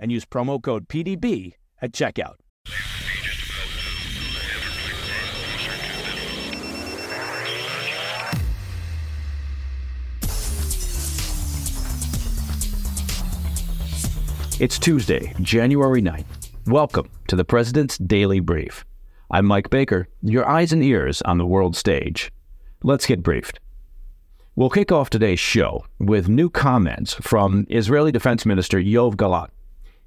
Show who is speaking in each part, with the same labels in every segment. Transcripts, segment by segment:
Speaker 1: and use promo code PDB at checkout. It's Tuesday, January 9th. Welcome to the President's Daily Brief. I'm Mike Baker, your eyes and ears on the world stage. Let's get briefed. We'll kick off today's show with new comments from Israeli Defense Minister Yoav Gallant.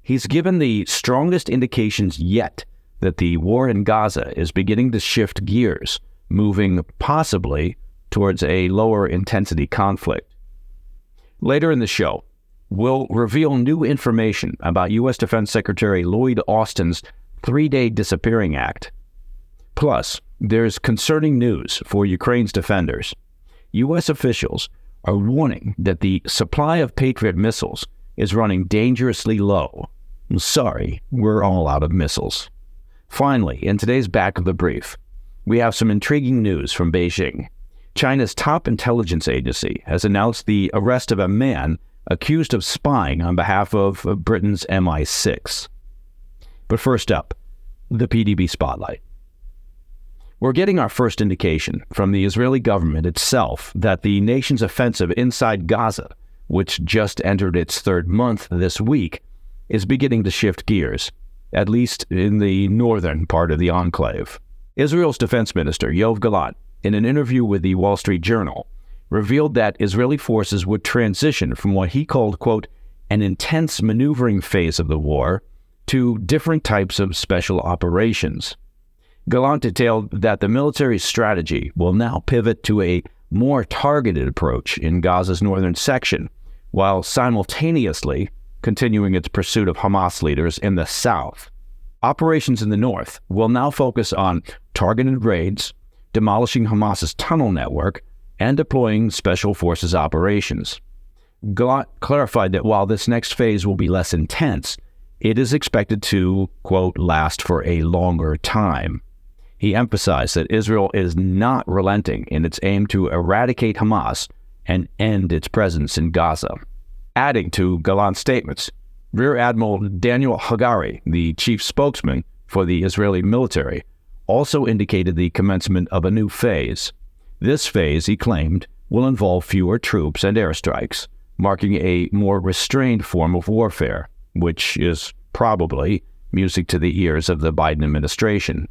Speaker 1: He's given the strongest indications yet that the war in Gaza is beginning to shift gears, moving possibly towards a lower intensity conflict. Later in the show, we'll reveal new information about U.S. Defense Secretary Lloyd Austin's three day disappearing act. Plus, there's concerning news for Ukraine's defenders. U.S. officials are warning that the supply of Patriot missiles is running dangerously low. Sorry, we're all out of missiles. Finally, in today's back of the brief, we have some intriguing news from Beijing. China's top intelligence agency has announced the arrest of a man accused of spying on behalf of Britain's MI6. But first up, the PDB spotlight. We're getting our first indication from the Israeli government itself that the nation's offensive inside Gaza, which just entered its third month this week, is beginning to shift gears, at least in the northern part of the enclave. Israel's defense minister, Yoav Gallant, in an interview with the Wall Street Journal, revealed that Israeli forces would transition from what he called, quote, an intense maneuvering phase of the war to different types of special operations. Gallant detailed that the military strategy will now pivot to a more targeted approach in Gaza's northern section, while simultaneously continuing its pursuit of Hamas leaders in the south. Operations in the north will now focus on targeted raids, demolishing Hamas's tunnel network, and deploying special forces operations. Gallant clarified that while this next phase will be less intense, it is expected to, quote, last for a longer time. He emphasized that Israel is not relenting in its aim to eradicate Hamas and end its presence in Gaza. Adding to Gallant's statements, Rear Admiral Daniel Hagari, the chief spokesman for the Israeli military, also indicated the commencement of a new phase this phase, he claimed, will involve fewer troops and airstrikes, marking a more restrained form of warfare, which is probably music to the ears of the Biden administration.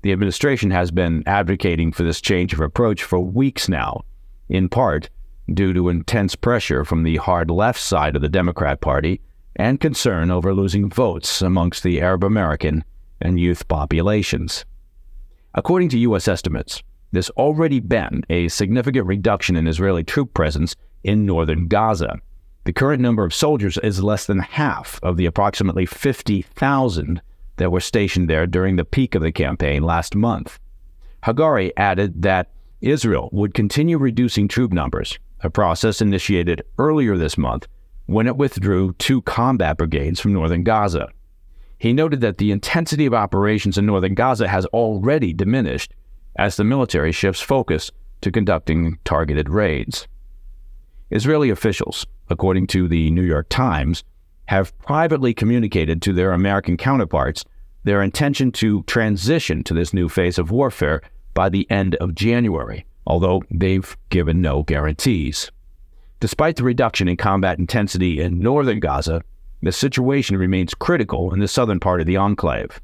Speaker 1: The administration has been advocating for this change of approach for weeks now, in part due to intense pressure from the hard left side of the Democrat Party and concern over losing votes amongst the Arab American and youth populations. According to U.S. estimates, there's already been a significant reduction in Israeli troop presence in northern Gaza. The current number of soldiers is less than half of the approximately 50,000 that were stationed there during the peak of the campaign last month. Hagari added that Israel would continue reducing troop numbers, a process initiated earlier this month when it withdrew two combat brigades from northern Gaza. He noted that the intensity of operations in northern Gaza has already diminished as the military shifts focus to conducting targeted raids. Israeli officials, according to the New York Times, have privately communicated to their American counterparts their intention to transition to this new phase of warfare by the end of January, although they've given no guarantees. Despite the reduction in combat intensity in northern Gaza, the situation remains critical in the southern part of the enclave.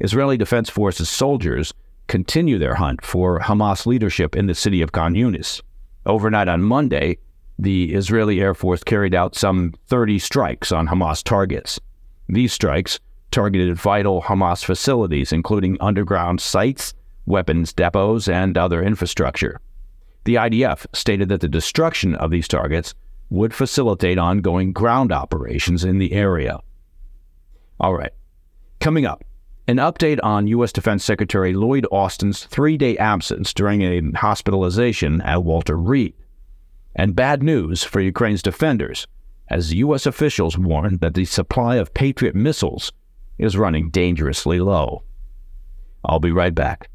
Speaker 1: Israeli Defense Forces soldiers continue their hunt for Hamas leadership in the city of Khan Yunis. Overnight on Monday, the Israeli Air Force carried out some 30 strikes on Hamas targets. These strikes targeted vital Hamas facilities, including underground sites, weapons depots, and other infrastructure. The IDF stated that the destruction of these targets would facilitate ongoing ground operations in the area. All right. Coming up, an update on U.S. Defense Secretary Lloyd Austin's three day absence during a hospitalization at Walter Reed. And bad news for Ukraine's defenders, as U.S. officials warn that the supply of Patriot missiles is running dangerously low. I'll be right back.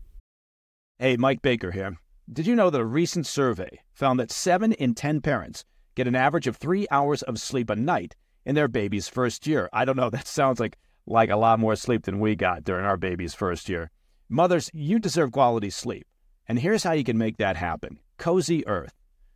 Speaker 2: Hey, Mike Baker here. Did you know that a recent survey found that 7 in 10 parents get an average of three hours of sleep a night in their baby's first year? I don't know, that sounds like like a lot more sleep than we got during our baby's first year. Mothers, you deserve quality sleep. And here's how you can make that happen Cozy Earth.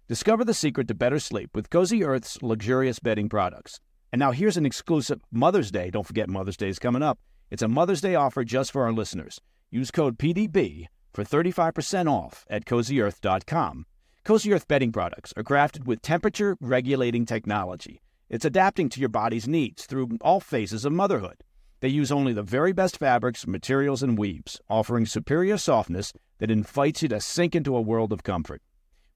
Speaker 2: Discover the secret to better sleep with Cozy Earth's luxurious bedding products. And now here's an exclusive Mother's Day. Don't forget Mother's Day is coming up. It's a Mother's Day offer just for our listeners. Use code PDB for 35% off at cozyearth.com. Cozy Earth bedding products are crafted with temperature regulating technology. It's adapting to your body's needs through all phases of motherhood. They use only the very best fabrics, materials, and weaves, offering superior softness that invites you to sink into a world of comfort.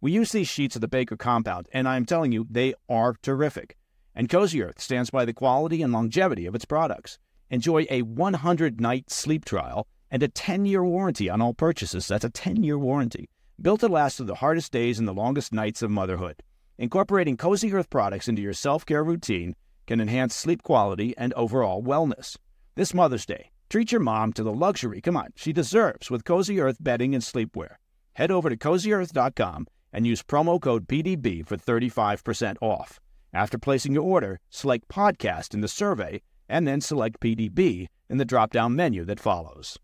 Speaker 2: We use these sheets of the Baker compound, and I'm telling you, they are terrific. And Cozy Earth stands by the quality and longevity of its products. Enjoy a 100 night sleep trial and a 10 year warranty on all purchases. That's a 10 year warranty. Built to last through the hardest days and the longest nights of motherhood. Incorporating Cozy Earth products into your self care routine can enhance sleep quality and overall wellness. This Mother's Day, treat your mom to the luxury, come on, she deserves with Cozy Earth bedding and sleepwear. Head over to cozyearth.com and use promo code PDB for 35% off. After placing your order, select podcast in the survey and then select PDB in the drop down menu that follows.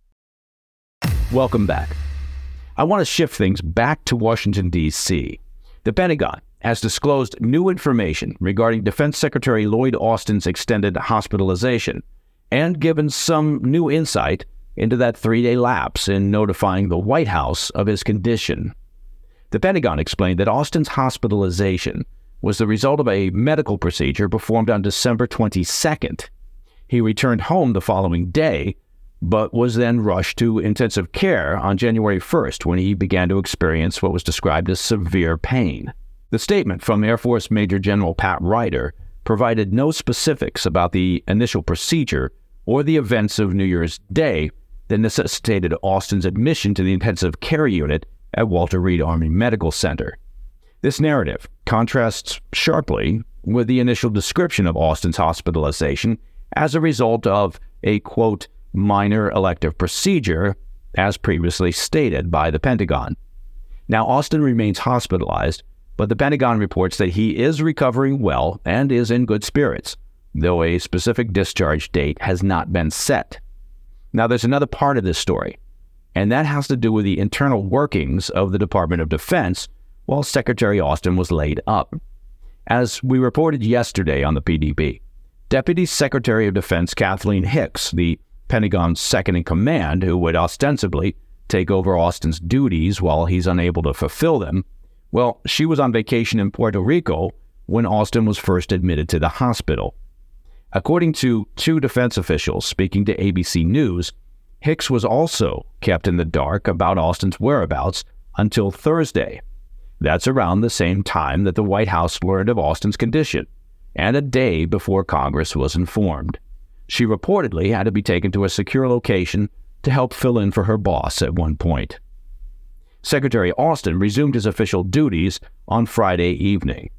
Speaker 1: Welcome back. I want to shift things back to Washington, D.C. The Pentagon has disclosed new information regarding Defense Secretary Lloyd Austin's extended hospitalization and given some new insight into that three day lapse in notifying the White House of his condition. The Pentagon explained that Austin's hospitalization was the result of a medical procedure performed on December 22nd. He returned home the following day, but was then rushed to intensive care on January 1st when he began to experience what was described as severe pain. The statement from Air Force Major General Pat Ryder provided no specifics about the initial procedure or the events of New Year's Day that necessitated Austin's admission to the intensive care unit at Walter Reed Army Medical Center. This narrative contrasts sharply with the initial description of Austin's hospitalization as a result of a quote minor elective procedure as previously stated by the Pentagon. Now Austin remains hospitalized but the Pentagon reports that he is recovering well and is in good spirits, though a specific discharge date has not been set. Now, there's another part of this story, and that has to do with the internal workings of the Department of Defense while Secretary Austin was laid up. As we reported yesterday on the PDB, Deputy Secretary of Defense Kathleen Hicks, the Pentagon's second in command, who would ostensibly take over Austin's duties while he's unable to fulfill them, well, she was on vacation in Puerto Rico when Austin was first admitted to the hospital. According to two defense officials speaking to ABC News, Hicks was also kept in the dark about Austin's whereabouts until Thursday. That's around the same time that the White House learned of Austin's condition, and a day before Congress was informed. She reportedly had to be taken to a secure location to help fill in for her boss at one point. Secretary Austin resumed his official duties on Friday evening.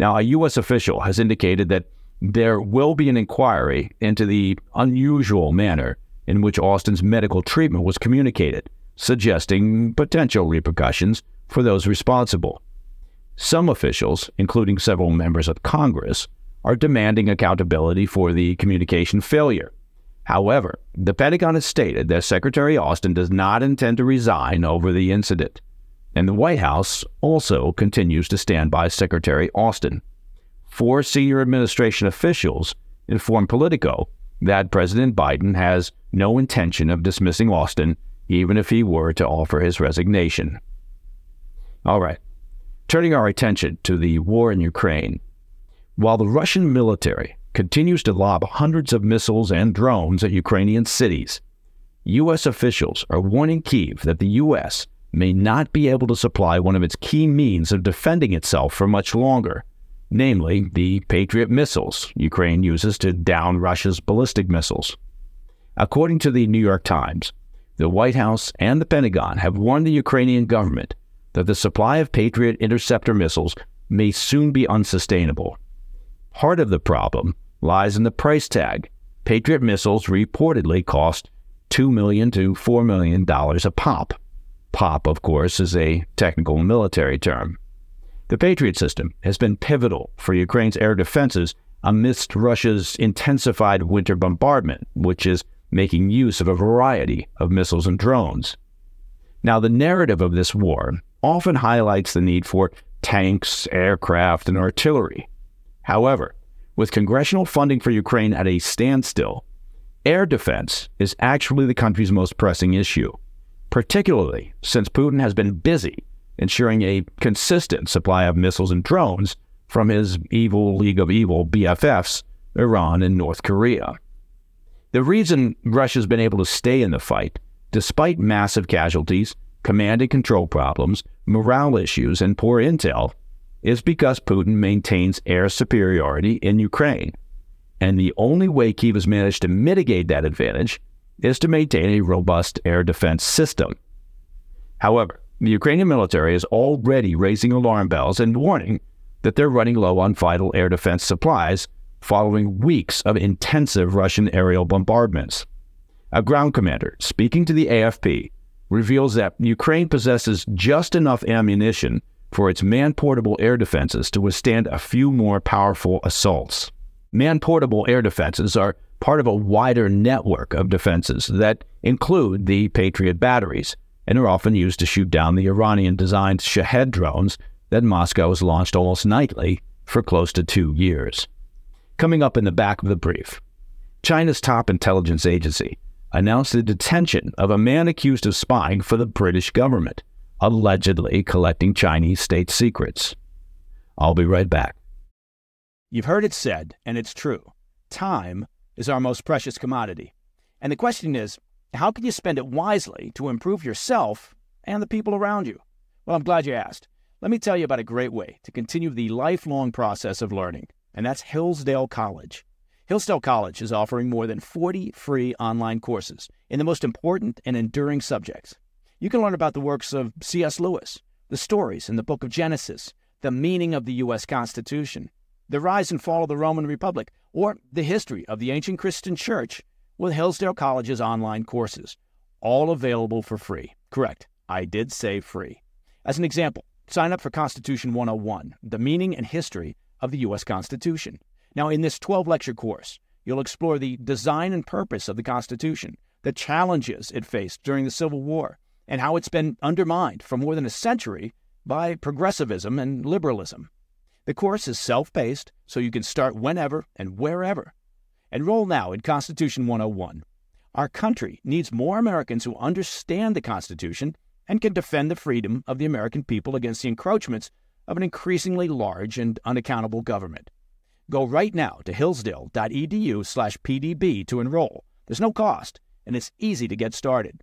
Speaker 1: Now, a U.S. official has indicated that there will be an inquiry into the unusual manner in which Austin's medical treatment was communicated, suggesting potential repercussions for those responsible. Some officials, including several members of Congress, are demanding accountability for the communication failure. However, the Pentagon has stated that Secretary Austin does not intend to resign over the incident, and the White House also continues to stand by Secretary Austin. Four senior administration officials, informed Politico that President Biden has no intention of dismissing Austin, even if he were to offer his resignation. All right, turning our attention to the war in Ukraine. While the Russian military continues to lob hundreds of missiles and drones at Ukrainian cities, U.S. officials are warning Kiev that the U.S. may not be able to supply one of its key means of defending itself for much longer, namely the Patriot missiles Ukraine uses to down Russia's ballistic missiles. According to the New York Times, the White House and the Pentagon have warned the Ukrainian government that the supply of Patriot interceptor missiles may soon be unsustainable. Part of the problem lies in the price tag. Patriot missiles reportedly cost 2 million to $4 million a pop. Pop, of course, is a technical military term. The Patriot system has been pivotal for Ukraine's air defenses amidst Russia's intensified winter bombardment, which is making use of a variety of missiles and drones. Now, the narrative of this war often highlights the need for tanks, aircraft, and artillery. However, with congressional funding for Ukraine at a standstill, air defense is actually the country's most pressing issue, particularly since Putin has been busy ensuring a consistent supply of missiles and drones from his evil League of Evil BFFs, Iran and North Korea. The reason Russia's been able to stay in the fight, despite massive casualties, command and control problems, morale issues, and poor intel, is because Putin maintains air superiority in Ukraine. And the only way Kiev has managed to mitigate that advantage is to maintain a robust air defense system. However, the Ukrainian military is already raising alarm bells and warning that they're running low on vital air defense supplies following weeks of intensive Russian aerial bombardments. A ground commander speaking to the AFP reveals that Ukraine possesses just enough ammunition for its man portable air defenses to withstand a few more powerful assaults. Man portable air defenses are part of a wider network of defenses that include the Patriot batteries and are often used to shoot down the Iranian designed Shahed drones that Moscow has launched almost nightly for close to two years. Coming up in the back of the brief, China's top intelligence agency announced the detention of a man accused of spying for the British government, allegedly collecting Chinese state secrets. I'll be right back.
Speaker 2: You've heard it said, and it's true time is our most precious commodity. And the question is how can you spend it wisely to improve yourself and the people around you? Well, I'm glad you asked. Let me tell you about a great way to continue the lifelong process of learning, and that's Hillsdale College. Hillsdale College is offering more than 40 free online courses in the most important and enduring subjects. You can learn about the works of C.S. Lewis, the stories in the book of Genesis, the meaning of the U.S. Constitution, the rise and fall of the Roman Republic, or the history of the ancient Christian church with Hillsdale College's online courses, all available for free. Correct, I did say free. As an example, sign up for Constitution 101, the meaning and history of the U.S. Constitution. Now, in this 12 lecture course, you'll explore the design and purpose of the Constitution, the challenges it faced during the Civil War, and how it's been undermined for more than a century by progressivism and liberalism. The course is self paced, so you can start whenever and wherever. Enroll now in Constitution 101. Our country needs more Americans who understand the Constitution and can defend the freedom of the American people against the encroachments of an increasingly large and unaccountable government. Go right now to hillsdale.edu slash pdb to enroll. There's no cost, and it's easy to get started.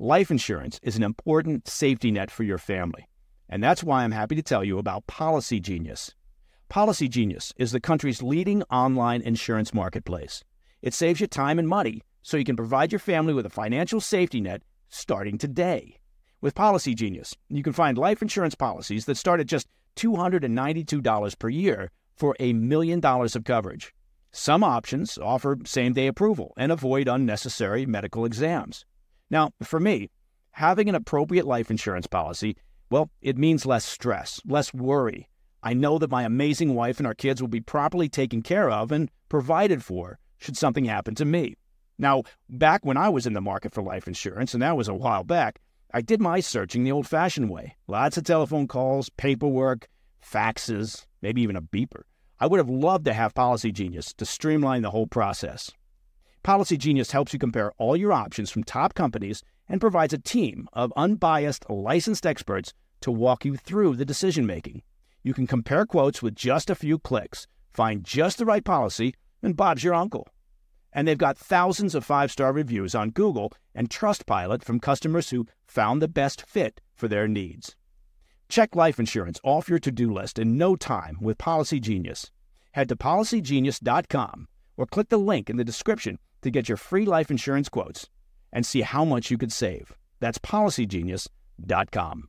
Speaker 2: life insurance is an important safety net for your family. And that's why I'm happy to tell you about Policy Genius. Policy Genius is the country's leading online insurance marketplace. It saves you time and money so you can provide your family with a financial safety net starting today. With Policy Genius, you can find life insurance policies that start at just $292 per year for a million dollars of coverage. Some options offer same day approval and avoid unnecessary medical exams. Now, for me, having an appropriate life insurance policy, well, it means less stress, less worry. I know that my amazing wife and our kids will be properly taken care of and provided for should something happen to me. Now, back when I was in the market for life insurance, and that was a while back, I did my searching the old fashioned way. Lots of telephone calls, paperwork, faxes, maybe even a beeper. I would have loved to have Policy Genius to streamline the whole process. Policy Genius helps you compare all your options from top companies and provides a team of unbiased, licensed experts to walk you through the decision making. You can compare quotes with just a few clicks, find just the right policy, and Bob's your uncle. And they've got thousands of five star reviews on Google and Trustpilot from customers who found the best fit for their needs. Check life insurance off your to do list in no time with Policy Genius. Head to policygenius.com or click the link in the description to get your free life insurance quotes and see how much you could save. That's policygenius.com.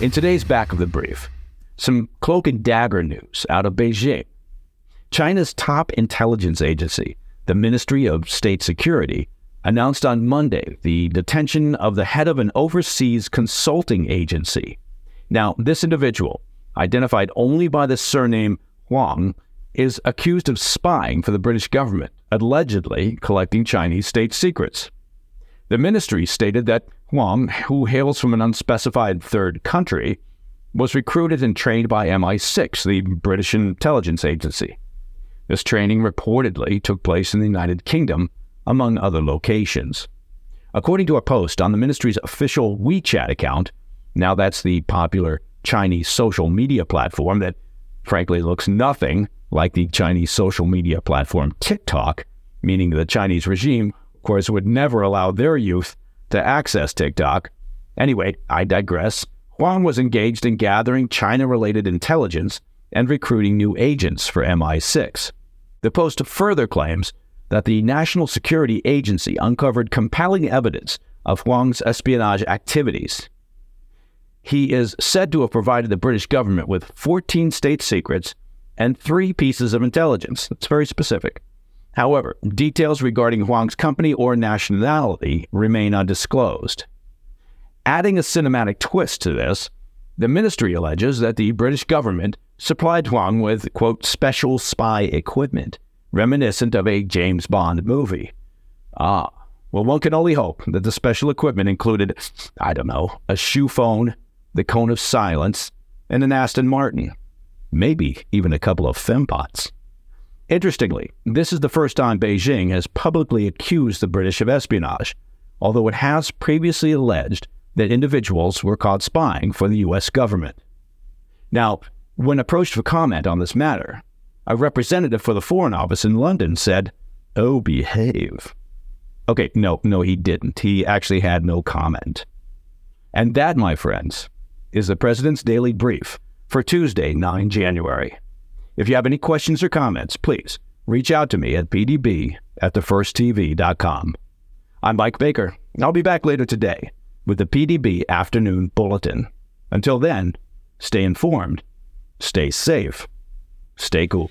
Speaker 1: In today's back of the brief, some cloak and dagger news out of Beijing. China's top intelligence agency, the Ministry of State Security, announced on Monday the detention of the head of an overseas consulting agency. Now, this individual, identified only by the surname Huang, is accused of spying for the British government, allegedly collecting Chinese state secrets. The ministry stated that Huang, who hails from an unspecified third country, was recruited and trained by MI6, the British intelligence agency. This training reportedly took place in the United Kingdom, among other locations. According to a post on the ministry's official WeChat account, now that's the popular Chinese social media platform that frankly looks nothing like the Chinese social media platform TikTok, meaning the Chinese regime, of course, would never allow their youth to access TikTok. Anyway, I digress. Huang was engaged in gathering China related intelligence and recruiting new agents for MI6. The Post further claims that the National Security Agency uncovered compelling evidence of Huang's espionage activities. He is said to have provided the British government with 14 state secrets and three pieces of intelligence. That's very specific. However, details regarding Huang's company or nationality remain undisclosed. Adding a cinematic twist to this, the ministry alleges that the British government supplied Huang with, quote, special spy equipment, reminiscent of a James Bond movie. Ah, well, one can only hope that the special equipment included, I don't know, a shoe phone, the cone of silence, and an Aston Martin. Maybe even a couple of fembots. Interestingly, this is the first time Beijing has publicly accused the British of espionage, although it has previously alleged that individuals were caught spying for the U.S. government. Now, when approached for comment on this matter, a representative for the Foreign Office in London said, Oh, behave. Okay, no, no, he didn't. He actually had no comment. And that, my friends, is the President's Daily Brief for Tuesday, 9 January. If you have any questions or comments, please reach out to me at pdb at thefirsttv.com. I'm Mike Baker. I'll be back later today with the PDB Afternoon Bulletin. Until then, stay informed, stay safe, stay cool.